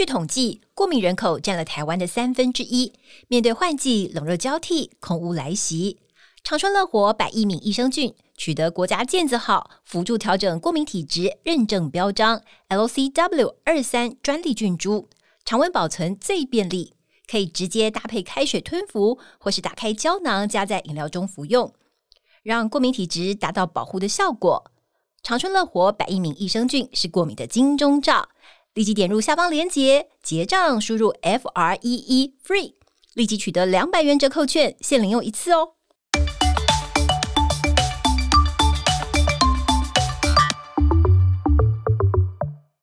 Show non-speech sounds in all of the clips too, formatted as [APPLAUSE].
据统计，过敏人口占了台湾的三分之一。面对换季、冷热交替、空污来袭，长春乐活百益敏益生菌取得国家健字号辅助调整过敏体质认证标章 LCW 二三专利菌株，常温保存最便利，可以直接搭配开水吞服，或是打开胶囊加在饮料中服用，让过敏体质达到保护的效果。长春乐活百益敏益生菌是过敏的金钟罩。立即点入下方链接结账，输入 F R E E FREE，立即取得两百元折扣券，限领用一次哦。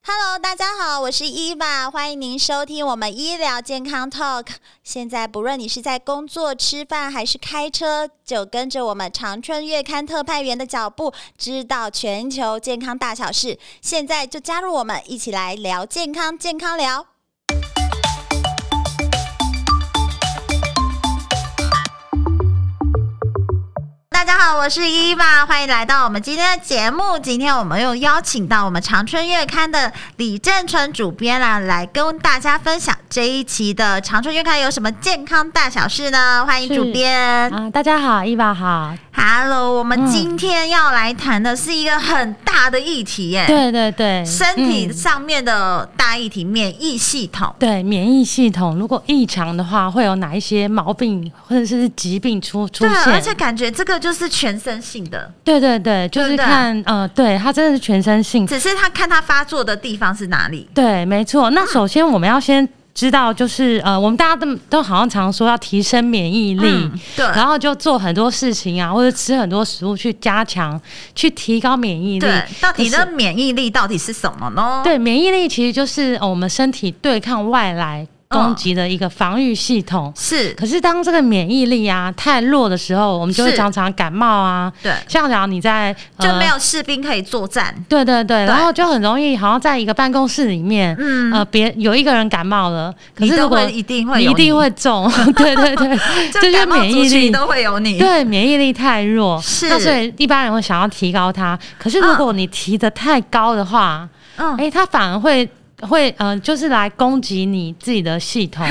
Hello，大家好，我是伊娃，欢迎您收听我们医疗健康 Talk。现在不论你是在工作、吃饭还是开车，就跟着我们长春月刊特派员的脚步，知道全球健康大小事。现在就加入我们，一起来聊健康，健康聊。家好，我是伊娃，欢迎来到我们今天的节目。今天我们又邀请到我们长春月刊的李正春主编啦，来跟大家分享这一期的长春月刊有什么健康大小事呢？欢迎主编啊，大家好，伊娃好，Hello。我们今天要来谈的是一个很大的议题耶，对对对，身体上面的大议题，免疫系统。对，免疫系统如果异常的话，会有哪一些毛病或者是疾病出出现？而且感觉这个就。是全身性的，对对对，就是看，呃，对，它真的是全身性，只是它看它发作的地方是哪里。对，没错。那首先我们要先知道，就是呃，我们大家都都好像常说要提升免疫力，嗯、对，然后就做很多事情啊，或者吃很多食物去加强、去提高免疫力。对，到底的免疫力到底是什么呢？对，免疫力其实就是我们身体对抗外来。攻击的一个防御系统、哦、是，可是当这个免疫力啊太弱的时候，我们就会常常感冒啊。对，像讲你在、呃、就没有士兵可以作战。对对对，然后就很容易，好像在一个办公室里面，嗯呃，别有一个人感冒了，可是如果一定会一定会中。对 [LAUGHS] 对对，这就免疫力都会有你。对，免疫力太弱，是那所以一般人会想要提高它。可是如果你提的太高的话，嗯，哎、欸，它反而会。会，嗯、就是来攻击你自己的系统。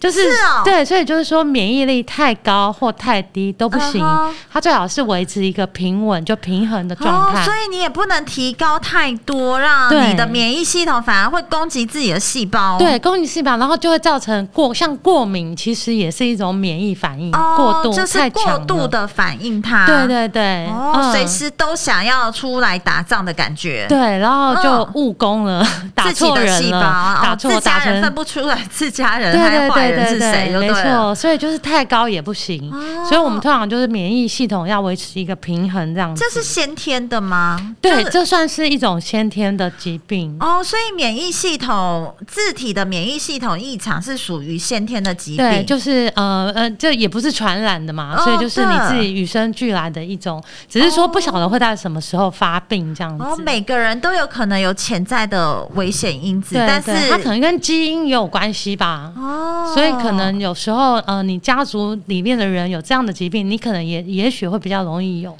就是，对，所以就是说免疫力太高或太低都不行，嗯、它最好是维持一个平稳就平衡的状态、哦。所以你也不能提高太多，让你的免疫系统反而会攻击自己的细胞。对，攻击细胞，然后就会造成过像过敏，其实也是一种免疫反应，哦、过度就是过度的反应它。对对对，哦，随、嗯、时都想要出来打仗的感觉。对，然后就误攻了，嗯、[LAUGHS] 打错人了，自己的细胞打错、哦、打成分不出来自家人还是对对对，没错，所以就是太高也不行，哦、所以我们通常就是免疫系统要维持一个平衡这样子。这是先天的吗？对，这算是一种先天的疾病哦。所以免疫系统自体的免疫系统异常是属于先天的疾病，对，就是呃呃，这也不是传染的嘛，哦、所以就是你自己与生俱来的一种，只是说不晓得会在什么时候发病这样子。哦，每个人都有可能有潜在的危险因子，但是它可能跟基因也有关系吧。哦，所以可能。有时候，呃，你家族里面的人有这样的疾病，你可能也也许会比较容易有。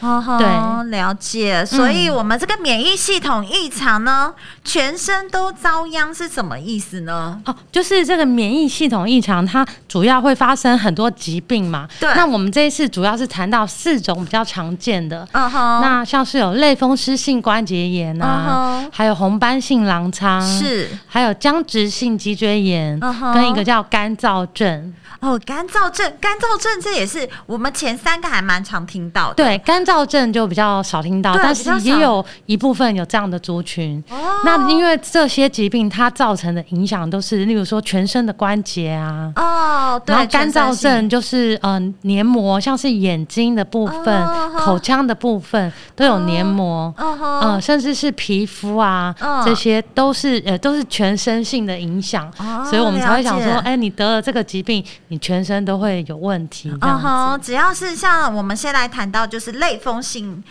哦，对，了解。所以，我们这个免疫系统异常呢，嗯、全身都遭殃是什么意思呢？哦，就是这个免疫系统异常，它主要会发生很多疾病嘛。对。那我们这一次主要是谈到四种比较常见的。嗯哼。那像是有类风湿性关节炎啊，嗯、还有红斑性狼疮，是，还有僵直性脊椎炎，嗯、跟一个叫干燥症。哦，干燥症，干燥症这也是我们前三个还蛮常听到的。对，干燥症就比较少听到，但是也有一部分有这样的族群。哦，那因为这些疾病它造成的影响都是，例如说全身的关节啊。哦，对。然后干燥症就是嗯、呃，黏膜，像是眼睛的部分、哦、口腔的部分都有黏膜。嗯、哦呃、甚至是皮肤啊，哦、这些都是呃都是全身性的影响。哦，所以我们才会想说，哎，你得了这个疾病。你全身都会有问题，嗯哼，只要是像我们先来谈到就是类风性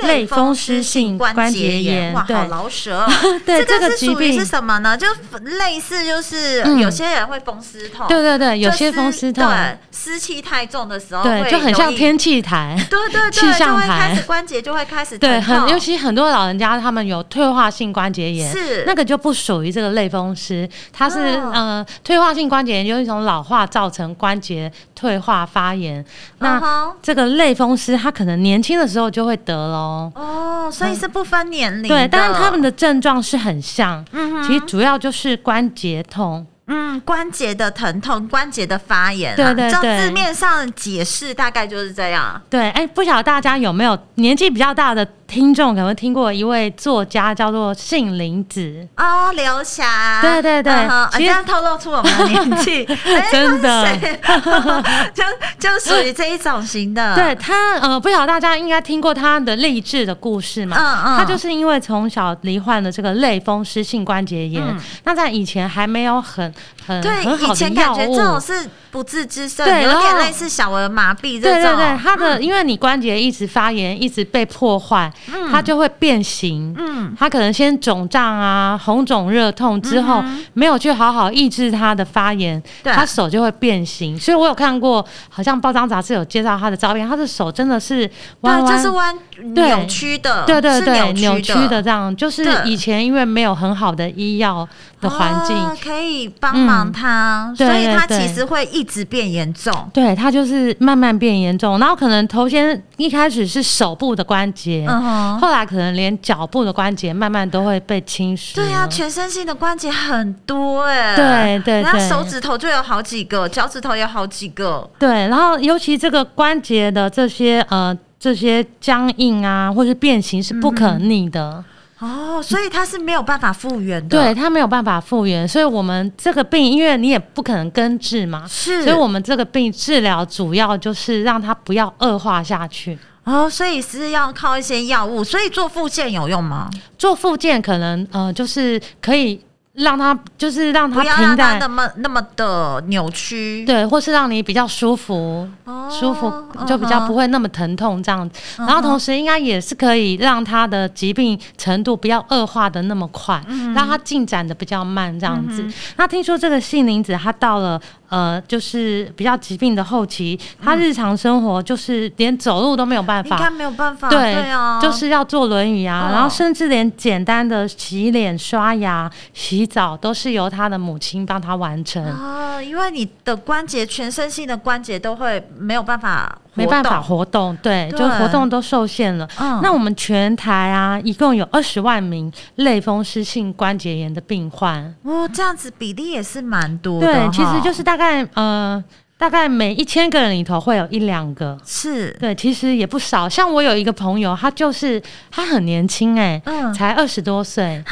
类风湿性关节炎，哇，好老舌、哦。[LAUGHS] 对，这个是属于是什么呢？就类似就是有些人会风湿痛，对对对，有些风湿痛，对，湿气太重的时候，[LAUGHS] 对，就很像天气台，对对对，气象台，关节就会开始对，很尤其很多老人家他们有退化性关节炎，是。那个就不属于这个类风湿，它是呃退化性关节炎，就是一种老化造成关节退化发炎。那这个类风湿，它可能年轻的时候就会得喽。哦，所以是不分年龄。对，但是他们的症状是很像，嗯，其实主要就是关节痛。嗯，关节的疼痛，关节的发炎，对对对，照字面上解释大概就是这样。对，哎，不晓得大家有没有年纪比较大的听众，可能听过一位作家叫做杏林子哦，刘霞。对对对，其实透露出我们的年纪，[LAUGHS] 真的，[LAUGHS] 就就属于这一种型的。[LAUGHS] 对他，呃，不晓得大家应该听过他的励志的故事嘛？嗯嗯，他就是因为从小罹患了这个类风湿性关节炎，那在以前还没有很。很对，很好的，以前感觉这种是不治之症，对，有点类似小儿麻痹这种。对对对，它的、嗯、因为你关节一直发炎，一直被破坏，嗯、它就会变形。嗯，它可能先肿胀啊，红肿热痛之后，嗯、没有去好好抑制它的发炎，对。它手就会变形。所以我有看过，好像报章杂志有介绍他的照片，他的手真的是弯弯，就是弯扭曲的，对对对，扭曲的这样，就是以前因为没有很好的医药的环境，哦、可以帮忙他，嗯、所以他其实会一直变严重。对，他就是慢慢变严重，然后可能头先一开始是手部的关节，嗯、哼后来可能连脚部的关节慢慢都会被侵蚀。对呀、啊，全身性的关节很多哎、欸，对对对，然后手指头就有好几个，脚趾头也有好几个。对，然后尤其这个关节的这些呃这些僵硬啊，或是变形是不可逆的。嗯哦，所以它是没有办法复原的。对，它没有办法复原，所以我们这个病，因为你也不可能根治嘛，是，所以我们这个病治疗主要就是让它不要恶化下去。哦，所以是要靠一些药物，所以做复健有用吗？做复健可能呃，就是可以。让他就是让他平淡那么那么的扭曲，对，或是让你比较舒服，哦、舒服就比较不会那么疼痛这样子。嗯、然后同时应该也是可以让他的疾病程度不要恶化的那么快，嗯、让他进展的比较慢这样子。嗯、那听说这个杏林子他到了。呃，就是比较疾病的后期，他日常生活就是连走路都没有办法，应该没有办法，对，对啊，就是要坐轮椅啊，哦、然后甚至连简单的洗脸、刷牙、洗澡都是由他的母亲帮他完成。哦，因为你的关节，全身性的关节都会没有办法。没办法活动，对，对就活动都受限了。嗯，那我们全台啊，一共有二十万名类风湿性关节炎的病患。哦，这样子比例也是蛮多的。对，其实就是大概呃，大概每一千个人里头会有一两个。是，对，其实也不少。像我有一个朋友，他就是他很年轻，哎，嗯，才二十多岁。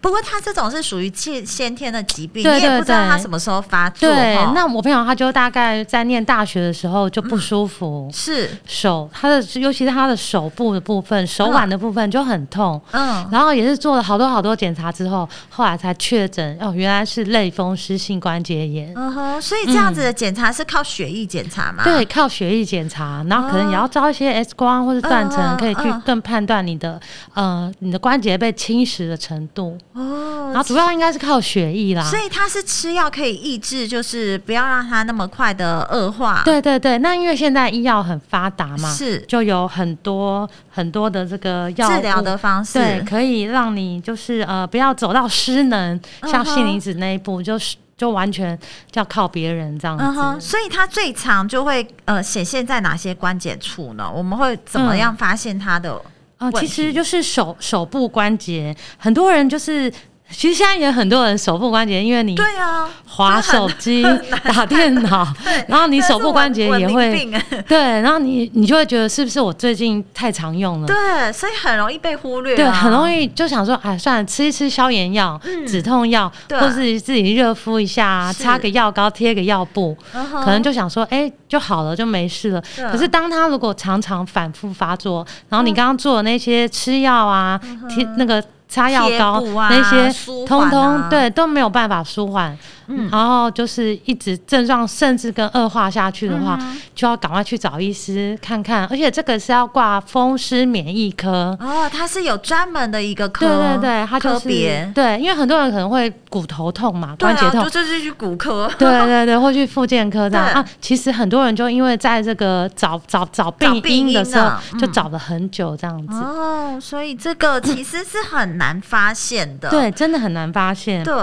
不过他这种是属于先先天的疾病，对对对，你也不知道他什么时候发作。对，那我朋友他就大概在念大学的时候就不舒服，嗯、是手他的，尤其是他的手部的部分、手腕的部分就很痛。嗯，然后也是做了好多好多检查之后，后来才确诊哦，原来是类风湿性关节炎。嗯哼，所以这样子的检查是靠血液检查吗？对，靠血液检查，然后可能也要照一些 X 光或者断层，可以去更判断你的呃你的关节被侵蚀的程度。哦，然后主要应该是靠血液啦，所以它是吃药可以抑制，就是不要让它那么快的恶化。对对对，那因为现在医药很发达嘛，是就有很多很多的这个药治疗的方式，对，可以让你就是呃不要走到失能，像杏林子那一步，就是就完全就要靠别人这样子。嗯哼，所以它最常就会呃显现在哪些关节处呢？我们会怎么样发现它的？啊，其实就是手手部关节，很多人就是。其实现在也很多人手部关节，因为你对啊，滑手机、打电脑，然后你手部关节也会 [LAUGHS] 对，然后你你就会觉得是不是我最近太常用了？对，所以很容易被忽略。对，很容易就想说，哎，算了，吃一吃消炎药、止痛药，或是自己热敷一下，擦个药膏，贴个药布，可能就想说，哎，就好了，就没事了。可是当他如果常常反复发作，然后你刚刚做的那些吃药啊、贴那个。擦药膏、啊、那些，通通对都没有办法舒缓。嗯，然后就是一直症状甚至跟恶化下去的话，嗯、就要赶快去找医师看看。而且这个是要挂风湿免疫科。哦，它是有专门的一个科，对对对，它就是别。对，因为很多人可能会骨头痛嘛，关节痛，就这是去骨科，对对对，或去复健科这样。啊。其实很多人就因为在这个找找找病因的时候，就找了很久这样子。哦，所以这个其实是很难发现的，对，真的很难发现，对。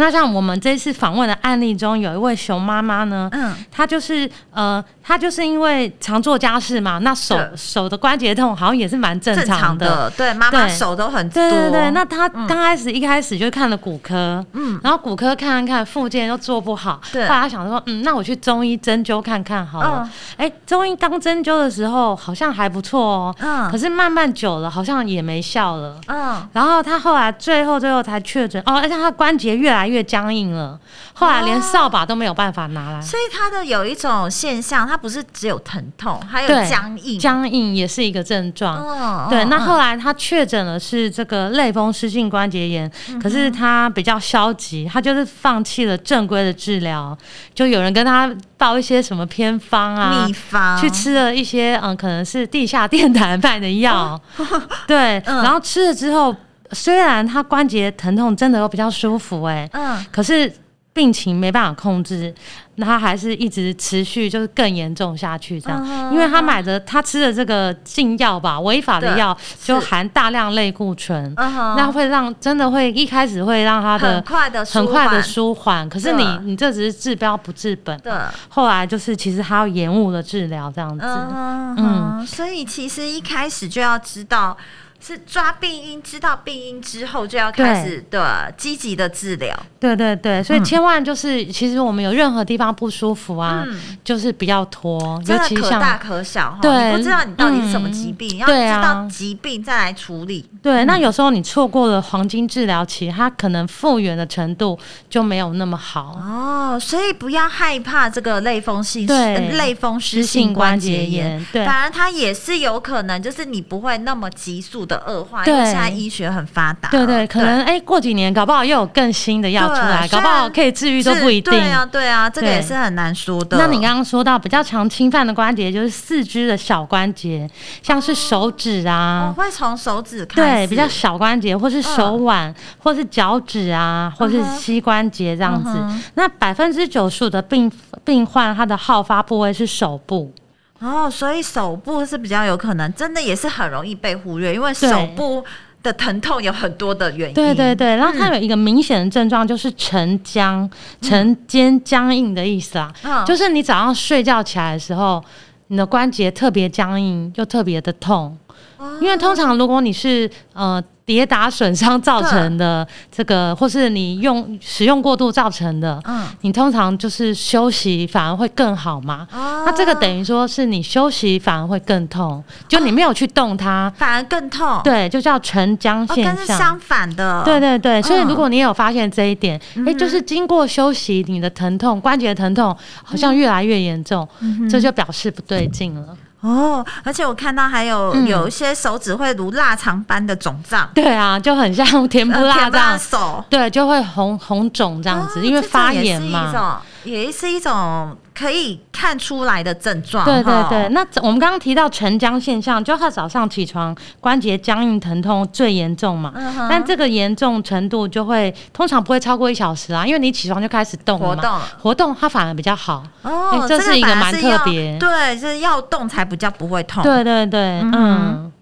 那像我们这次访问的案例中，有一位熊妈妈呢，嗯，她就是呃，她就是因为常做家事嘛，那手手的关节痛好像也是蛮正常的，对，妈妈手都很多，对对对。那她刚开始一开始就看了骨科，嗯，然后骨科看看看，复健又做不好，对，后来她想说，嗯，那我去中医针灸看看好了，哎，中医刚针灸的时候好像还不错哦，嗯，可是慢慢久了好像也没效了，嗯，然后她后来最后最后才确诊，哦，而且她关节越来越僵硬了，后来连扫把都没有办法拿来，哦、所以他的有一种现象，他不是只有疼痛，还有僵硬，僵硬也是一个症状。哦、对，那后来他确诊了是这个类风湿性关节炎，嗯、可是他比较消极，他就是放弃了正规的治疗，就有人跟他报一些什么偏方啊，秘方，去吃了一些嗯，可能是地下电台卖的药，哦、对，[LAUGHS] 嗯、然后吃了之后。虽然他关节疼痛真的有比较舒服哎、欸，嗯，可是病情没办法控制，那他还是一直持续就是更严重下去这样，嗯、因为他买的他吃的这个禁药吧，违法的药就含大量类固醇，嗯、那会让真的会一开始会让他的很快的很快的舒缓，可是你你这只是治标不治本，对，后来就是其实他要延误了治疗这样子，嗯，嗯，所以其实一开始就要知道。是抓病因，知道病因之后就要开始的积极的治疗。对对对，所以千万就是，嗯、其实我们有任何地方不舒服啊，嗯、就是不要拖，真的可大可小哈。对，你不知道你到底是什么疾病，嗯、要知道疾病再来处理。对，那有时候你错过了黄金治疗期，它可能复原的程度就没有那么好。哦，所以不要害怕这个类风湿，对，类风湿性关节炎，对，反而它也是有可能，就是你不会那么急速的恶化，因为现在医学很发达。对对，可能哎，过几年搞不好又有更新的药出来，搞不好可以治愈都不一定。对啊，对啊，这个也是很难说的。那你刚刚说到比较常侵犯的关节，就是四肢的小关节，像是手指啊，我会从手指开始，对，比较小关节，或是手腕，或是脚趾啊，或是膝关节这样子。那百分之九十五的病病患，他的好发部位是手部。哦，所以手部是比较有可能，真的也是很容易被忽略，因为手部的疼痛有很多的原因。对对对，然后它有一个明显的症状，就是沉僵、沉肩僵硬的意思啊，嗯、就是你早上睡觉起来的时候，你的关节特别僵硬，又特别的痛。哦、因为通常如果你是呃。跌打损伤造成的这个，或是你用使用过度造成的，嗯，你通常就是休息反而会更好嘛。哦，那这个等于说是你休息反而会更痛，就你没有去动它，反而更痛。对，就叫沉僵现象。跟是相反的。对对对，所以如果你有发现这一点，哎，就是经过休息，你的疼痛关节疼痛好像越来越严重，这就表示不对劲了。哦，而且我看到还有有一些手指会如腊肠般的肿胀，对啊，就很像甜不辣这样，手。对，就会红红肿这样子，因为发炎嘛。也是一种可以看出来的症状。对对对，那我们刚刚提到晨僵现象，就他早上起床关节僵硬疼痛最严重嘛。嗯、但这个严重程度就会通常不会超过一小时啊，因为你起床就开始动活动，活动它反而比较好。哦，欸、这是一个蛮特别。对，就是要动才比较不会痛。对对对，嗯。嗯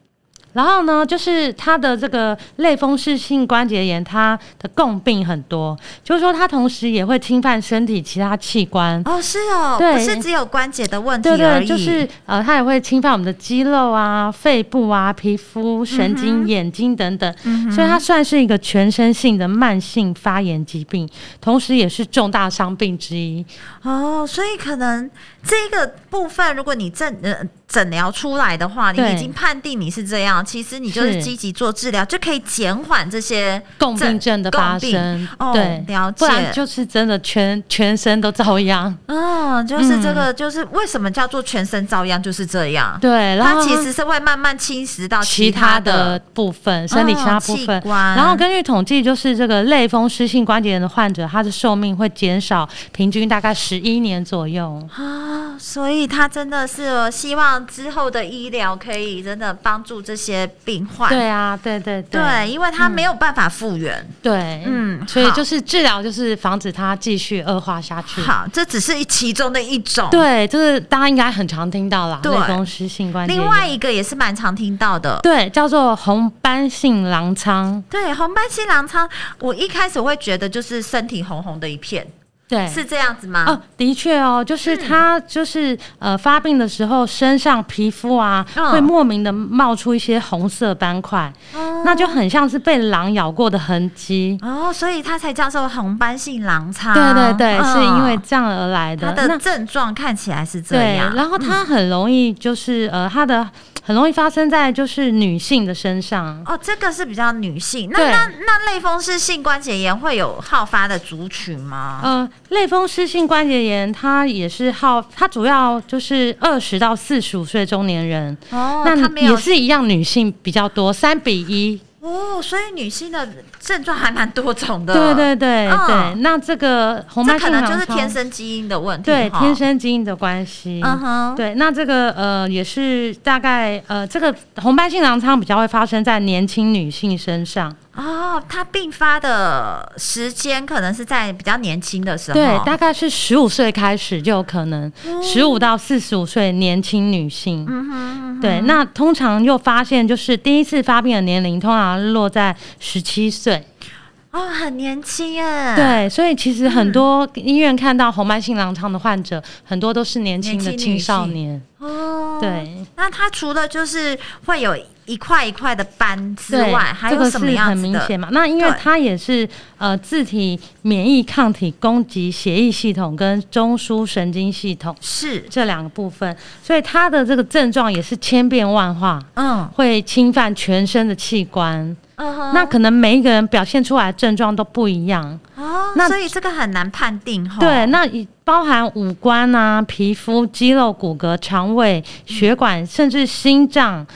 然后呢，就是它的这个类风湿性关节炎，它的共病很多，就是说它同时也会侵犯身体其他器官。哦，是哦，对，不是只有关节的问题而已。对对，就是呃，它也会侵犯我们的肌肉啊、肺部啊、皮肤、神经、嗯、眼睛等等。嗯、所以它算是一个全身性的慢性发炎疾病，同时也是重大伤病之一。哦，所以可能这个部分，如果你诊呃。诊疗出来的话，你已经判定你是这样，其实你就是积极做治疗，就可以减缓这些共病症的发生。哦，对，了解。不然就是真的全全身都遭殃。嗯，就是这个，就是为什么叫做全身遭殃，就是这样。对，然后它其实是会慢慢侵蚀到其他的部分，身体其他部分。然后根据统计，就是这个类风湿性关节炎的患者，他的寿命会减少平均大概十一年左右啊。所以他真的是希望之后的医疗可以真的帮助这些病患。对啊，对对对，对，因为他没有办法复原。对，嗯，所以就是治疗，就是防止他继续恶化下去。好，这只是其中的一种。对，就是大家应该很常听到啦，类风湿性关节炎。另外一个也是蛮常听到的，对，叫做红斑性狼疮。对，红斑性狼疮，我一开始会觉得就是身体红红的一片。对，是这样子吗？哦，的确哦，就是他就是、嗯、呃发病的时候，身上皮肤啊、哦、会莫名的冒出一些红色斑块，哦、那就很像是被狼咬过的痕迹哦，所以他才叫做红斑性狼疮。对对对，哦、是因为这样而来的。他的症状看起来是这样，对，然后他很容易就是、嗯、呃他的。很容易发生在就是女性的身上哦，这个是比较女性。那那那类风湿性关节炎会有好发的族群吗？呃，类风湿性关节炎它也是好，它主要就是二十到四十五岁中年人哦，那也是一样，女性比较多，三比一。哦，所以女性的症状还蛮多种的。对对对、嗯、对，那这个红斑性可能就是天生基因的问题。对，天生基因的关系。嗯哼。对，那这个呃也是大概呃这个红斑性狼疮比较会发生在年轻女性身上。哦，它病发的时间可能是在比较年轻的时候，对，大概是十五岁开始就有可能，十五到四十五岁年轻女性，嗯哼，嗯哼，对，那通常又发现就是第一次发病的年龄通常落在十七岁，哦，很年轻哎，对，所以其实很多医院看到红斑性狼疮的患者，很多都是年轻的青少年，哦，对，那他除了就是会有。一块一块的斑之外，还有什么样子的？这个是很明显嘛？那因为它也是呃自体免疫抗体攻击血液系统跟中枢神经系统是这两个部分，所以它的这个症状也是千变万化，嗯，会侵犯全身的器官，那可能每一个人表现出来的症状都不一样哦，那所以这个很难判定哈。对，那包含五官啊、皮肤、肌肉、骨骼、肠胃、血管，嗯、甚至心脏。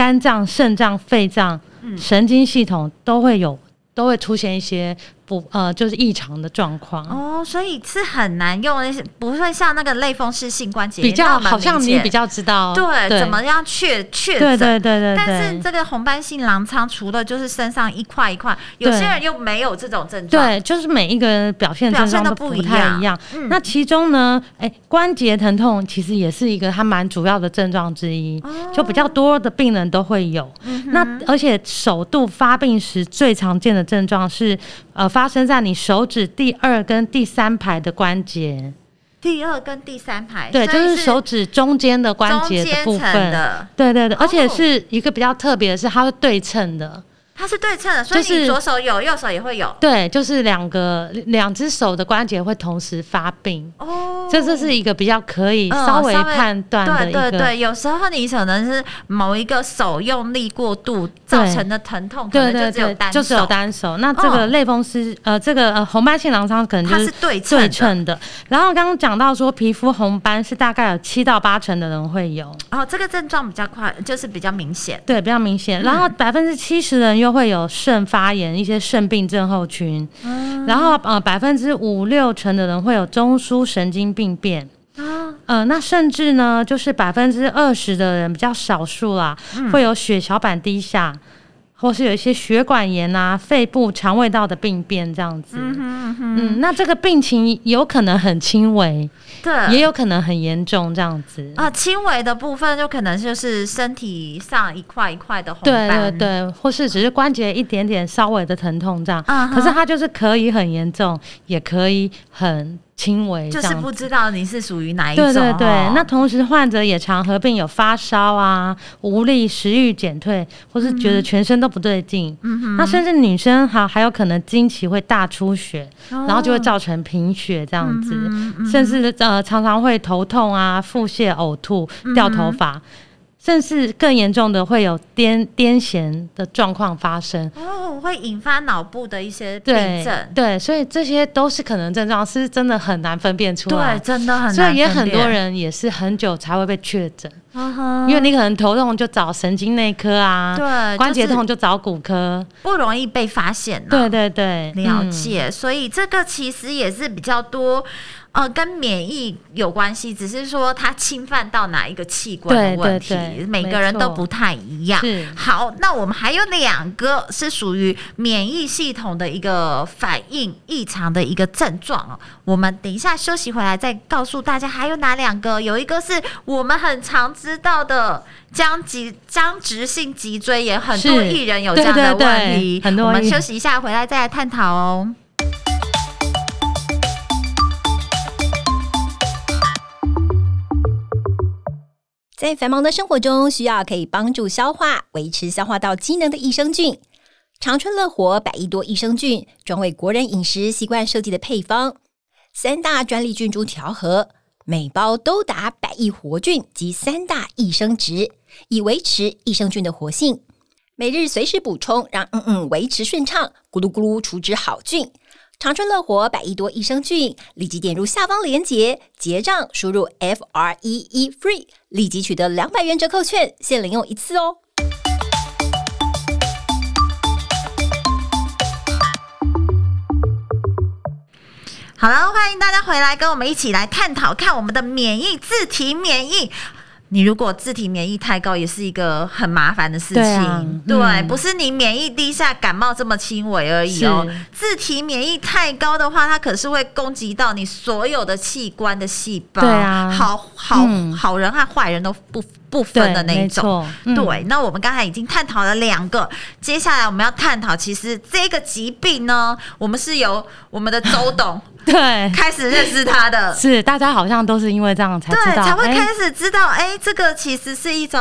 肝脏、肾脏、肺脏、神经系统都会有，都会出现一些。不呃，就是异常的状况。哦，所以是很难用那些，不会像那个类风湿性关节炎比较，好像你比较知道对，对。怎么样确确诊，对对对对对。但是这个红斑性狼疮除了就是身上一块一块，有些人又没有这种症状，对，就是每一个人表现症状都不太一样。嗯、那其中呢，哎、欸，关节疼痛其实也是一个还蛮主要的症状之一，哦、就比较多的病人都会有。嗯、那而且首度发病时最常见的症状是呃发。发生在你手指第二跟第三排的关节，第二跟第三排，对，就是手指中间的关节的部分。的，对对对，而且是一个比较特别的是，它是对称的。它是对称的，所以你左手有，右手也会有。对，就是两个两只手的关节会同时发病。哦，这这是一个比较可以稍微判断的一个。对对对，有时候你可能是某一个手用力过度造成的疼痛，可能就只有单手。就只有单手。那这个类风湿，呃，这个呃红斑性狼疮可能就是对称的。的然后刚刚讲到说，皮肤红斑是大概有七到八成的人会有。哦，这个症状比较快，就是比较明显。对，比较明显。然后百分之七十的人又。会有肾发炎，一些肾病症候群，嗯、然后呃，百分之五六成的人会有中枢神经病变，嗯、呃，那甚至呢，就是百分之二十的人比较少数啦，嗯、会有血小板低下。或是有一些血管炎啊、肺部、肠胃道的病变这样子，嗯哼嗯哼，嗯，那这个病情有可能很轻微，对，也有可能很严重这样子。啊。轻微的部分就可能就是身体上一块一块的红斑，对对对，或是只是关节一点点稍微的疼痛这样，嗯，可是它就是可以很严重，也可以很。轻微，就是不知道你是属于哪一种。对对对，哦、那同时患者也常合并有发烧啊、无力、食欲减退，或是觉得全身都不对劲。那甚至女生还还有可能经期会大出血，哦、然后就会造成贫血这样子，嗯嗯、甚至呃常常会头痛啊、腹泻、呕吐、掉头发。嗯甚至更严重的会有癫癫痫的状况发生哦，会引发脑部的一些病症。对，所以这些都是可能症状，是真的很难分辨出来。对，真的很难。所以也很多人也是很久才会被确诊。Uh 因为你可能头痛就找神经内科啊，对，关节痛就找骨科，不容易被发现。对对对，了解。嗯、所以这个其实也是比较多。呃，跟免疫有关系，只是说它侵犯到哪一个器官的问题，对对对，每个人都不太一样。好，那我们还有两个是属于免疫系统的一个反应异常的一个症状哦。我们等一下休息回来再告诉大家还有哪两个。有一个是我们很常知道的僵直僵直性脊椎炎，很多艺人有这样的问题。很多我们休息一下，回来再来探讨哦。在繁忙的生活中，需要可以帮助消化、维持消化道机能的益生菌。长春乐活百亿多益生菌，专为国人饮食习惯设计的配方，三大专利菌株调和，每包都达百亿活菌及三大益生值，以维持益生菌的活性。每日随时补充，让嗯嗯维持顺畅，咕噜咕噜储值好菌。长春乐活百亿多益生菌，立即点入下方链接结账，输入 F R E E FREE，立即取得两百元折扣券，限领用一次哦。好了，欢迎大家回来，跟我们一起来探讨看我们的免疫自体免疫。你如果自体免疫太高，也是一个很麻烦的事情。对，啊、对，嗯、不是你免疫低下，感冒这么轻微而已哦。自体免疫太高的话，它可是会攻击到你所有的器官的细胞。对啊，好好、嗯、好人和坏人都不不分的那一种。对，嗯、对，那我们刚才已经探讨了两个，接下来我们要探讨，其实这个疾病呢，我们是由我们的周董。[LAUGHS] 对，开始认识他的。是大家好像都是因为这样才知道，对，才会开始知道，哎、欸欸，这个其实是一种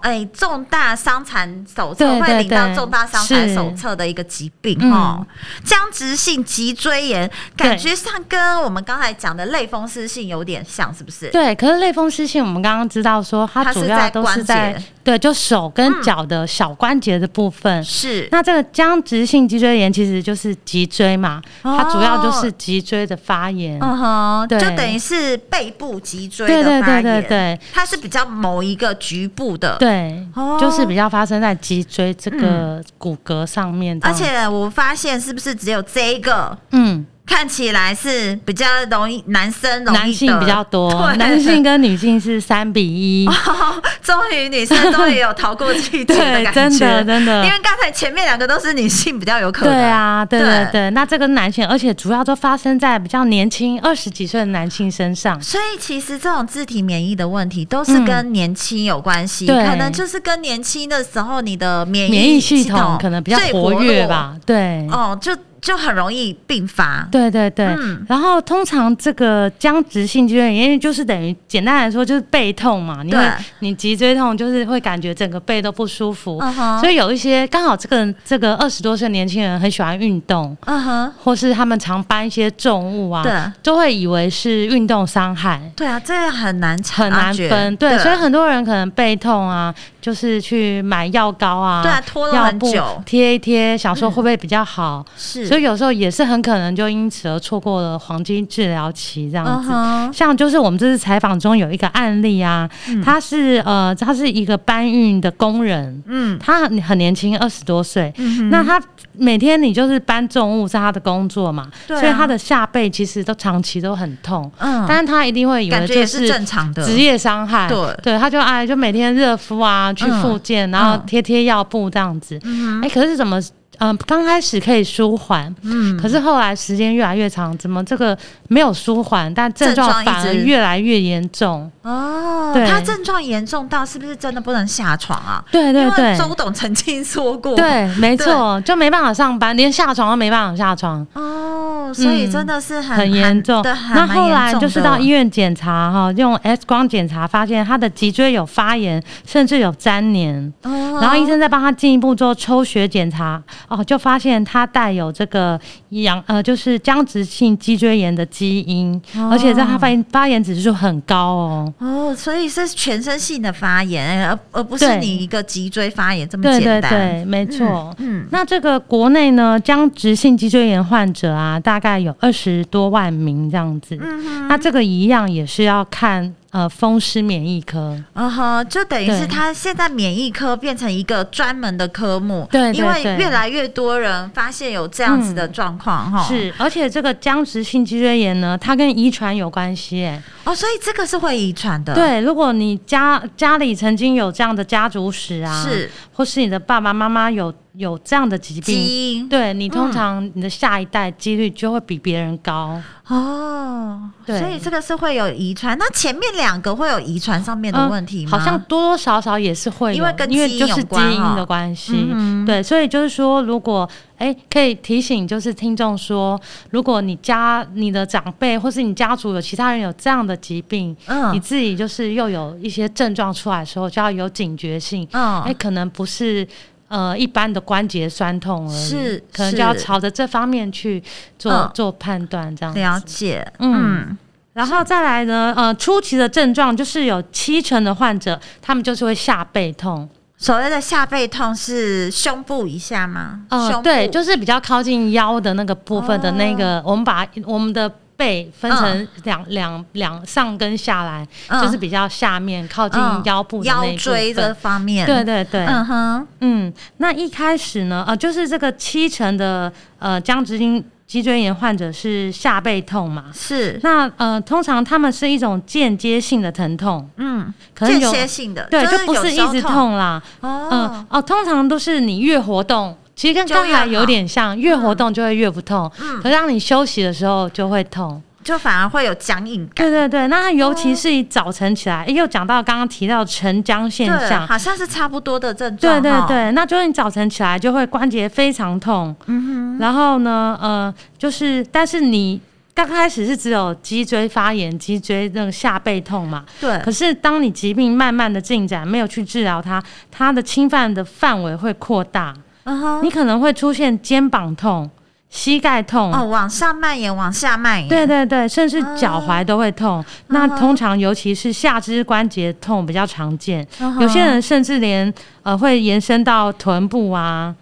哎、欸、重大伤残手册会领到重大伤残手册的一个疾病哦，僵直性脊椎炎，感觉上跟我们刚才讲的类风湿性有点像，是不是？对，可是类风湿性我们刚刚知道说它主要都是在。对，就手跟脚的小关节的部分、嗯、是。那这个僵直性脊椎炎其实就是脊椎嘛，哦、它主要就是脊椎的发炎。嗯哼，对，就等于是背部脊椎的发炎。对对对对对，它是比较某一个局部的。对，哦、就是比较发生在脊椎这个骨骼上面。而且我发现是不是只有这一个？嗯。看起来是比较容易，男生容易男性比较多，对男性跟女性是三比一。[LAUGHS] 哦，终于女生终于有逃过去的感觉，[LAUGHS] 真的真的。因为刚才前面两个都是女性比较有可能。对啊，对对对。对那这个男性，而且主要都发生在比较年轻二十几岁的男性身上。所以其实这种自体免疫的问题都是跟年轻有关系，嗯、可能就是跟年轻的时候你的免疫系统可能比较活跃吧。对，哦，就。就很容易并发，对对对。嗯、然后通常这个僵直性脊椎炎，就是等于简单来说就是背痛嘛。你会对你脊椎痛，就是会感觉整个背都不舒服。Uh 所以有一些刚好这个这个二十多岁年轻人很喜欢运动，uh huh、或是他们常搬一些重物啊，对都会以为是运动伤害。对啊，这样很难很难分。对，对所以很多人可能背痛啊，就是去买药膏啊，对啊，拖了很久，贴一贴，想说会不会比较好？嗯、是。所以有时候也是很可能就因此而错过了黄金治疗期这样子。Uh huh. 像就是我们这次采访中有一个案例啊，嗯、他是呃，他是一个搬运的工人，嗯，他很很年轻，二十多岁。嗯、那他每天你就是搬重物是他的工作嘛，啊、所以他的下背其实都长期都很痛。嗯，但是他一定会以为这是正常的职业伤害。对，对，他就哎就每天热敷啊，去复健，嗯、然后贴贴药布这样子。嗯哎，可是怎么？嗯，刚开始可以舒缓，嗯，可是后来时间越来越长，怎么这个没有舒缓，但症状反而越来越严重哦。对，他症状严重到是不是真的不能下床啊？对对对，周董曾经说过，对，没错，就没办法上班，连下床都没办法下床哦。所以真的是很很严重。那后来就是到医院检查哈，用 X 光检查发现他的脊椎有发炎，甚至有粘连。哦。然后医生再帮他进一步做抽血检查，哦，就发现他带有这个阳呃，就是僵直性脊椎炎的基因，哦、而且在他发现发炎指数很高哦。哦，所以是全身性的发炎，而而不是你一个脊椎发炎这么简单。对对对，没错。嗯，嗯那这个国内呢，僵直性脊椎炎患者啊，大概有二十多万名这样子。嗯哼，那这个一样也是要看。呃，风湿免疫科，嗯哼，就等于是他现在免疫科变成一个专门的科目，对，因为越来越多人发现有这样子的状况，哈、嗯，是，而且这个僵直性脊椎炎呢，它跟遗传有关系，哎，哦，所以这个是会遗传的，对，如果你家家里曾经有这样的家族史啊，是，或是你的爸爸妈妈有。有这样的疾病，基因对你通常你的下一代几率就会比别人高哦。对，所以这个是会有遗传。那前面两个会有遗传上面的问题吗？好像多多少少也是会有，因为跟基因有关，就是基因的关系。嗯、对，所以就是说，如果哎、欸，可以提醒就是听众说，如果你家你的长辈或是你家族有其他人有这样的疾病，嗯，你自己就是又有一些症状出来的时候，就要有警觉性。嗯，哎、欸，可能不是。呃，一般的关节酸痛而已，是可能就要朝着这方面去做、嗯、做判断，这样了解。嗯，嗯然后再来呢，呃，初期的症状就是有七成的患者，他们就是会下背痛。所谓的下背痛是胸部以下吗？呃，对，就是比较靠近腰的那个部分的那个，哦、我们把我们的。背分成两两两上跟下来，嗯、就是比较下面靠近腰部腰椎的方面。对对对，嗯哼，嗯，那一开始呢，呃，就是这个七成的呃僵直性脊椎炎患者是下背痛嘛？是。那呃，通常他们是一种间接性的疼痛，嗯，可能间歇性的，对，就不是一直痛啦。哦、呃，哦，通常都是你越活动。其实跟刚才有点像，越活动就会越不痛。嗯，可是当你休息的时候就会痛，就反而会有僵硬感。对对对，那尤其是早晨起来，又讲到刚刚提到晨僵现象，好像是差不多的症状。对对对，那就是你早晨起来就会关节非常痛。嗯哼。然后呢，呃，就是但是你刚开始是只有脊椎发炎、脊椎那个下背痛嘛。对。可是当你疾病慢慢的进展，没有去治疗它，它的侵犯的范围会扩大。Uh huh. 你可能会出现肩膀痛、膝盖痛哦，往上蔓延，往下蔓延，对对对，甚至脚踝都会痛。Uh huh. 那通常尤其是下肢关节痛比较常见，uh huh. 有些人甚至连呃会延伸到臀部啊，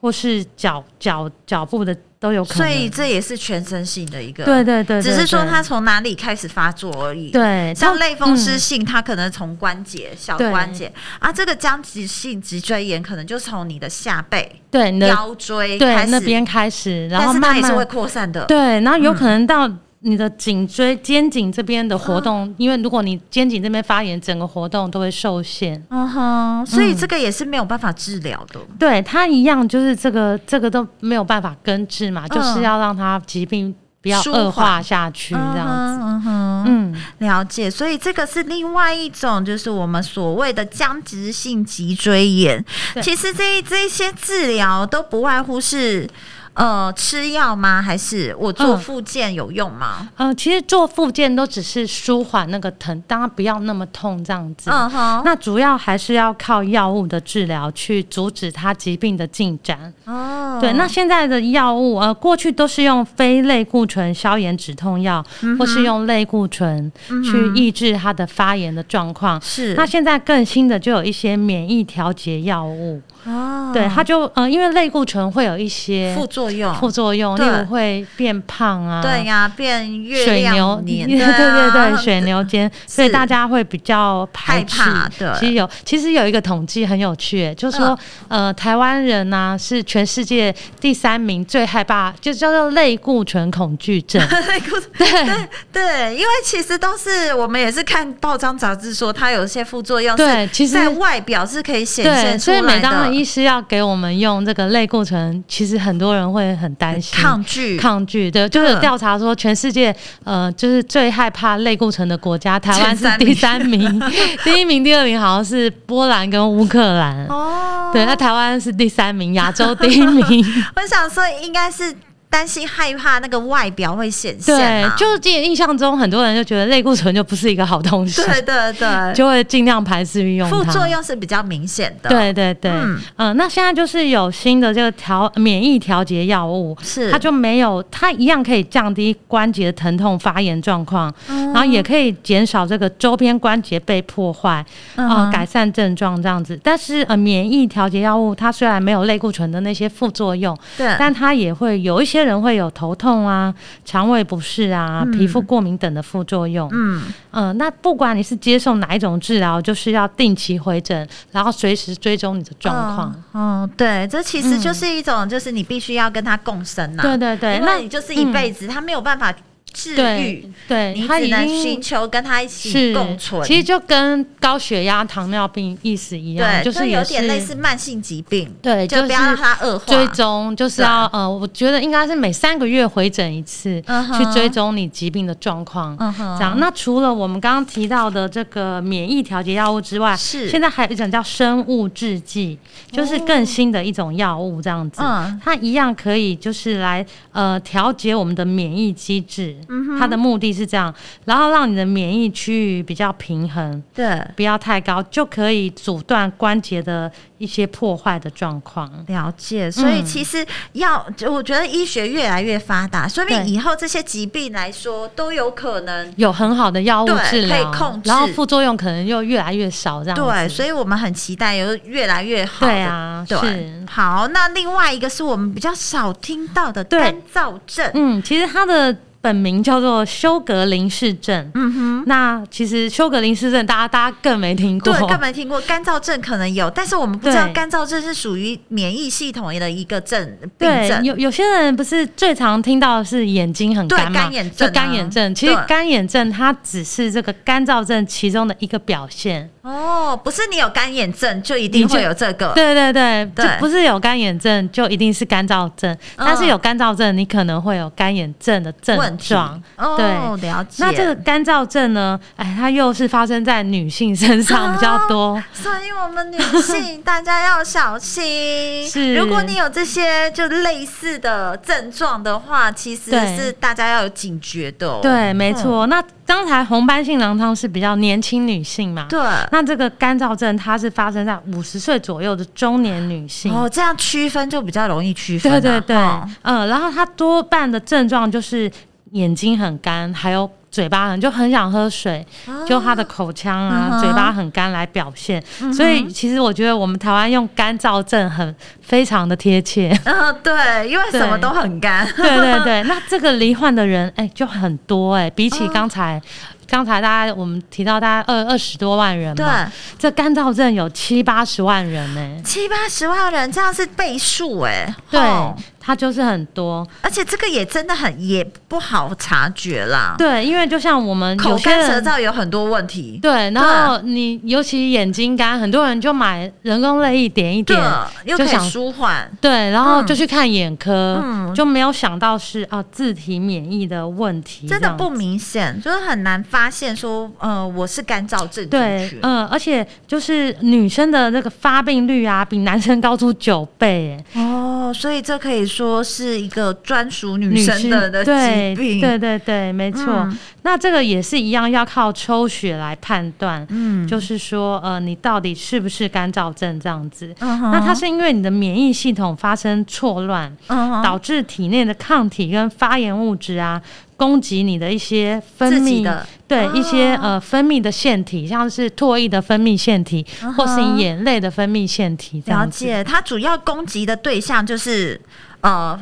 或是脚脚脚部的。都有可能，所以这也是全身性的一个，对对对，只是说它从哪里开始发作而已。对，像类风湿性，它可能从关节、小关节啊，这个僵直性脊椎炎可能就从你的下背、对腰椎对那边开始，然后慢慢是会扩散的。对，然后有可能到。你的颈椎、肩颈这边的活动，哦、因为如果你肩颈这边发炎，整个活动都会受限。嗯哼，所以这个也是没有办法治疗的。嗯、对，它一样，就是这个这个都没有办法根治嘛，嗯、就是要让它疾病不要恶化下去，这样子。嗯哼，嗯，了解。所以这个是另外一种，就是我们所谓的僵直性脊椎炎。其实这这些治疗都不外乎是。呃，吃药吗？还是我做复健有用吗？嗯、呃，其实做复健都只是舒缓那个疼，当然不要那么痛这样子。嗯哼。那主要还是要靠药物的治疗去阻止它疾病的进展。哦。对，那现在的药物，呃，过去都是用非类固醇消炎止痛药，嗯、或是用类固醇去抑制它的发炎的状况。是、嗯。那现在更新的就有一些免疫调节药物。哦，对，它就呃，因为类固醇会有一些副作用，副作用，例如会变胖啊，对呀，变月水牛年，[LAUGHS] 对对对，水牛肩，[LAUGHS] 所以大家会比较害怕。对，其实有，其实有一个统计很有趣，就是说，呃，台湾人呢是全世界第三名最害怕，就叫做类固醇恐惧症。[LAUGHS] 类固醇，对。对，因为其实都是我们也是看报章杂志说它有一些副作用，对，其实在外表是可以显现出来的。医师要给我们用这个类固醇，其实很多人会很担心、抗拒、抗拒。对，就是有调查说，全世界呃，就是最害怕类固醇的国家，台湾是第三名，[LAUGHS] 第一名、第二名好像是波兰跟乌克兰。哦，对，那台湾是第三名，亚洲第一名。[LAUGHS] 我想说，应该是。担心害怕那个外表会显现、啊。对，就是记得印象中很多人就觉得类固醇就不是一个好东西。对对对，[LAUGHS] 就会尽量排斥运用它。副作用是比较明显的。对对对，嗯、呃，那现在就是有新的这个调免疫调节药物，是它就没有，它一样可以降低关节疼痛发炎状况，嗯、然后也可以减少这个周边关节被破坏，啊、嗯呃，改善症状这样子。但是呃，免疫调节药物它虽然没有类固醇的那些副作用，对，但它也会有一些人会有头痛啊、肠胃不适啊、嗯、皮肤过敏等的副作用。嗯嗯、呃，那不管你是接受哪一种治疗，就是要定期回诊，然后随时追踪你的状况。嗯、哦，对，这其实就是一种，就是你必须要跟他共生呐、啊。对对对，那你就是一辈子，他没有办法。治愈，对，你只能寻求跟他一起共存。其实就跟高血压、糖尿病意思一样，就是有点类似慢性疾病。对，就不要让它恶化。追踪就是要呃，我觉得应该是每三个月回诊一次，去追踪你疾病的状况。这样。那除了我们刚刚提到的这个免疫调节药物之外，是现在还有一种叫生物制剂，就是更新的一种药物，这样子。嗯，它一样可以就是来呃调节我们的免疫机制。嗯，它的目的是这样，然后让你的免疫区域比较平衡，对，不要太高，就可以阻断关节的一些破坏的状况。了解，所以其实要，就我觉得医学越来越发达，说明以后这些疾病来说都有可能有很好的药物治疗，可以控制，然后副作用可能又越来越少，这样子。对，所以我们很期待有越来越好。对啊，对，是。好，那另外一个是我们比较少听到的干燥症。嗯，其实它的。本名叫做休格林氏症，嗯哼，那其实休格林氏症大家大家更没听过，对，更没听过。干燥症可能有，但是我们不知道干燥症是属于免疫系统的一个症病症。有有些人不是最常听到的是眼睛很干嘛，干眼症，就干眼症。其实干眼症它只是这个干燥症其中的一个表现。哦，不是你有干眼症就一定会有这个，对对对，就不是有干眼症就一定是干燥症，但是有干燥症你可能会有干眼症的症状。对，了解。那这个干燥症呢？哎，它又是发生在女性身上比较多，所以我们女性大家要小心。[LAUGHS] 是，如果你有这些就类似的症状的话，其实是大家要有警觉的。对，没错。那刚才红斑性狼疮是比较年轻女性嘛？对。那这个干燥症，它是发生在五十岁左右的中年女性。哦，这样区分就比较容易区分。对对对，哦、嗯，然后它多半的症状就是眼睛很干，还有。嘴巴很就很想喝水，哦、就他的口腔啊，嗯、嘴巴很干来表现。嗯、所以其实我觉得我们台湾用干燥症很非常的贴切。嗯、呃，对，因为什么都很干。对对对，那这个罹患的人哎、欸、就很多哎、欸，比起刚才刚、哦、才大家我们提到大概二二十多万人嘛，对，这干燥症有七八十万人呢、欸，七八十万人这样是倍数哎、欸，对。哦它就是很多，而且这个也真的很也不好察觉啦。对，因为就像我们口干舌燥有很多问题。对，然后你尤其眼睛干，很多人就买人工泪液点一点，又可以舒缓。对，然后就去看眼科，嗯，就没有想到是啊自体免疫的问题，真的不明显，就是很难发现说呃我是干燥症。对，嗯，而且就是女生的那个发病率啊，比男生高出九倍，哎。哦，所以这可以。说是一个专属女生的的疾病，对对对，没错。嗯、那这个也是一样，要靠抽血来判断。嗯，就是说，呃，你到底是不是干燥症这样子？嗯、那它是因为你的免疫系统发生错乱，嗯、导致体内的抗体跟发炎物质啊，攻击你的一些分泌的，对、哦、一些呃分泌的腺体，像是唾液的分泌腺体，嗯、或是你眼泪的分泌腺体。了解，它主要攻击的对象就是。呃，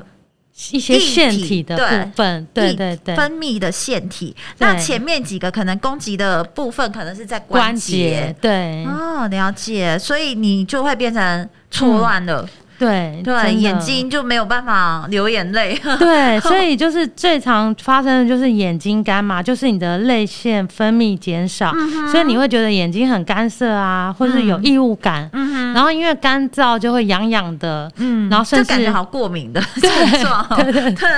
一些腺体的部分，对对对，分泌的腺体。那前面几个可能攻击的部分，可能是在关节。对，哦，了解。所以你就会变成错乱了。对对，眼睛就没有办法流眼泪。[LAUGHS] [LAUGHS] 对，所以就是最常发生的就是眼睛干嘛，就是你的泪腺分泌减少，所以你会觉得眼睛很干涩啊，或是有异物感。然后因为干燥就会痒痒的，嗯，然后甚至感觉好过敏的 [LAUGHS] 症状，对对对，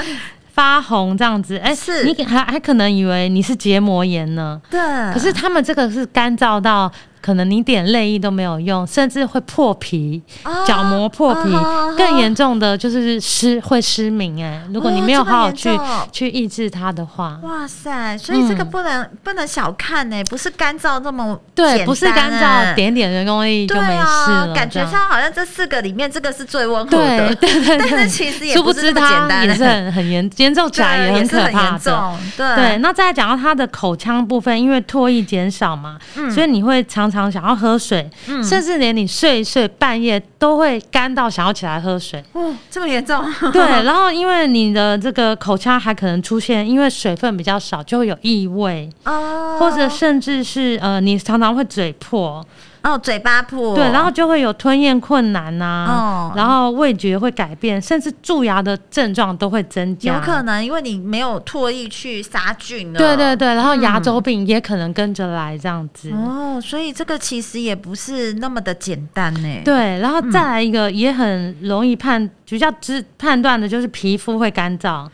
发红这样子。哎，是，你还还可能以为你是结膜炎呢。对，可是他们这个是干燥到。可能你点泪液都没有用，甚至会破皮，哦、角膜破皮。哦、更严重的就是失会失明哎、欸，如果你没有好好去、哦、去抑制它的话，哇塞！所以这个不能、嗯、不能小看呢、欸，不是干燥这么对，不是干燥，点点人工泪就没事了。啊、感觉上好像这四个里面这个是最温和的，对对 [LAUGHS] 对，但是其实也不是那么简单、欸，也是很很严严重起来也很可怕的。对，对，那再讲到它的口腔部分，因为唾液减少嘛、嗯，所以你会常常想要喝水，嗯、甚至连你睡一睡半夜都会干到想要起来喝水。哦，这么严重？[LAUGHS] 对，然后因为你的这个口腔还可能出现，因为水分比较少，就会有异味哦，或者甚至是呃，你常常会嘴破。哦，嘴巴破，对，然后就会有吞咽困难呐、啊，哦，然后味觉会改变，甚至蛀牙的症状都会增加。有可能因为你没有唾液去杀菌了。对对对，然后牙周病也可能跟着来这样子。嗯、哦，所以这个其实也不是那么的简单呢。对，然后再来一个也很容易判比较知判断的就是皮肤会干燥，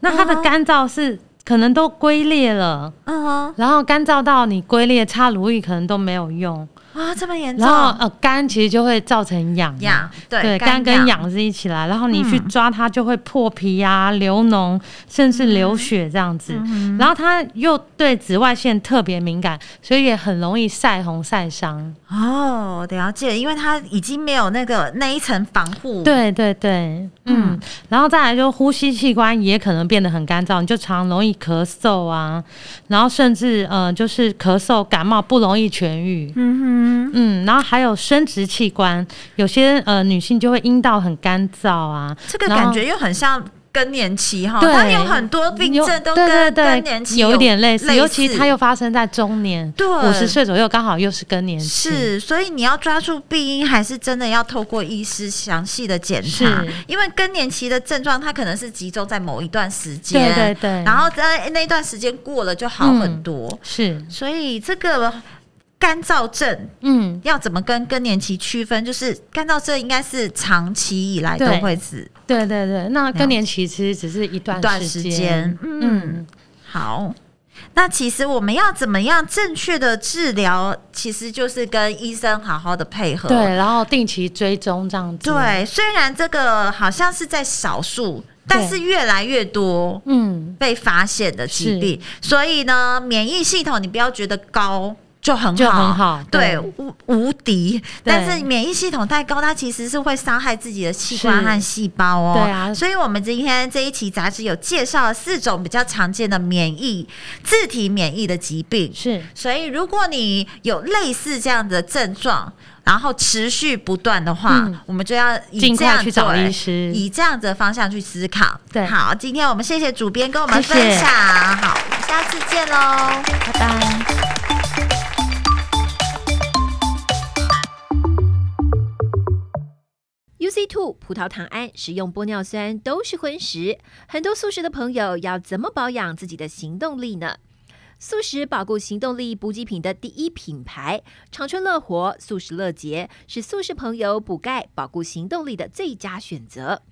那它的干燥是可能都龟裂了，嗯哼，然后干燥到你龟裂擦乳液可能都没有用。啊，这么严重！然后呃，肝其实就会造成痒，痒对，肝跟痒是一起来，然后你去抓它就会破皮呀、流脓，甚至流血这样子、嗯。然后它又对紫外线特别敏感，所以也很容易晒红晒伤。哦，了解，因为它已经没有那个那一层防护。对对对，嗯。然后再来就呼吸器官也可能变得很干燥，你就常容易咳嗽啊，然后甚至呃就是咳嗽感冒不容易痊愈。嗯哼。嗯。嗯，然后还有生殖器官，有些呃女性就会阴道很干燥啊，这个感觉又很像更年期哈，它有很多病症都跟更年期有，有一点类似，尤其它又发生在中年，对，五十岁左右刚好又是更年期，是，所以你要抓住病因，还是真的要透过医师详细的检查，因为更年期的症状它可能是集中在某一段时间，对对对，然后在那段时间过了就好很多，嗯、是，所以这个。干燥症，嗯，要怎么跟更年期区分？就是干燥症应该是长期以来都会是，对对对。那更年期其实只是一段时间，嗯，嗯，好。那其实我们要怎么样正确的治疗？其实就是跟医生好好的配合，对，然后定期追踪这样子。对，虽然这个好像是在少数，但是越来越多，嗯，被发现的疾病，所以呢，免疫系统你不要觉得高。就很好，就很好，对，无无敌。但是免疫系统太高，它其实是会伤害自己的器官和细胞哦。对啊，所以我们今天这一期杂志有介绍了四种比较常见的免疫自体免疫的疾病。是，所以如果你有类似这样的症状，然后持续不断的话，嗯、我们就要尽快去找医师，以这样子的方向去思考。对，好，今天我们谢谢主编跟我们分享。谢谢好，我们下次见喽，拜拜。UC2 葡萄糖胺、食用玻尿酸都是荤食，很多素食的朋友要怎么保养自己的行动力呢？素食保固行动力补给品的第一品牌长春乐活素食乐捷，是素食朋友补钙保固行动力的最佳选择。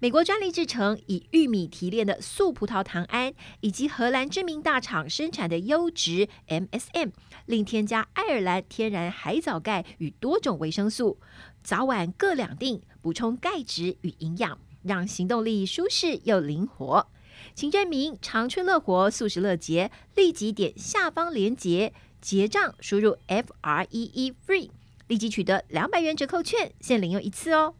美国专利制成，以玉米提炼的素葡萄糖胺，以及荷兰知名大厂生产的优质 MSM，另添加爱尔兰天然海藻钙与多种维生素，早晚各两锭，补充钙质与营养，让行动力舒适又灵活。请证明长春乐活素食乐节，立即点下方链接结账，输入 F R E E FREE，立即取得两百元折扣券，限领用一次哦。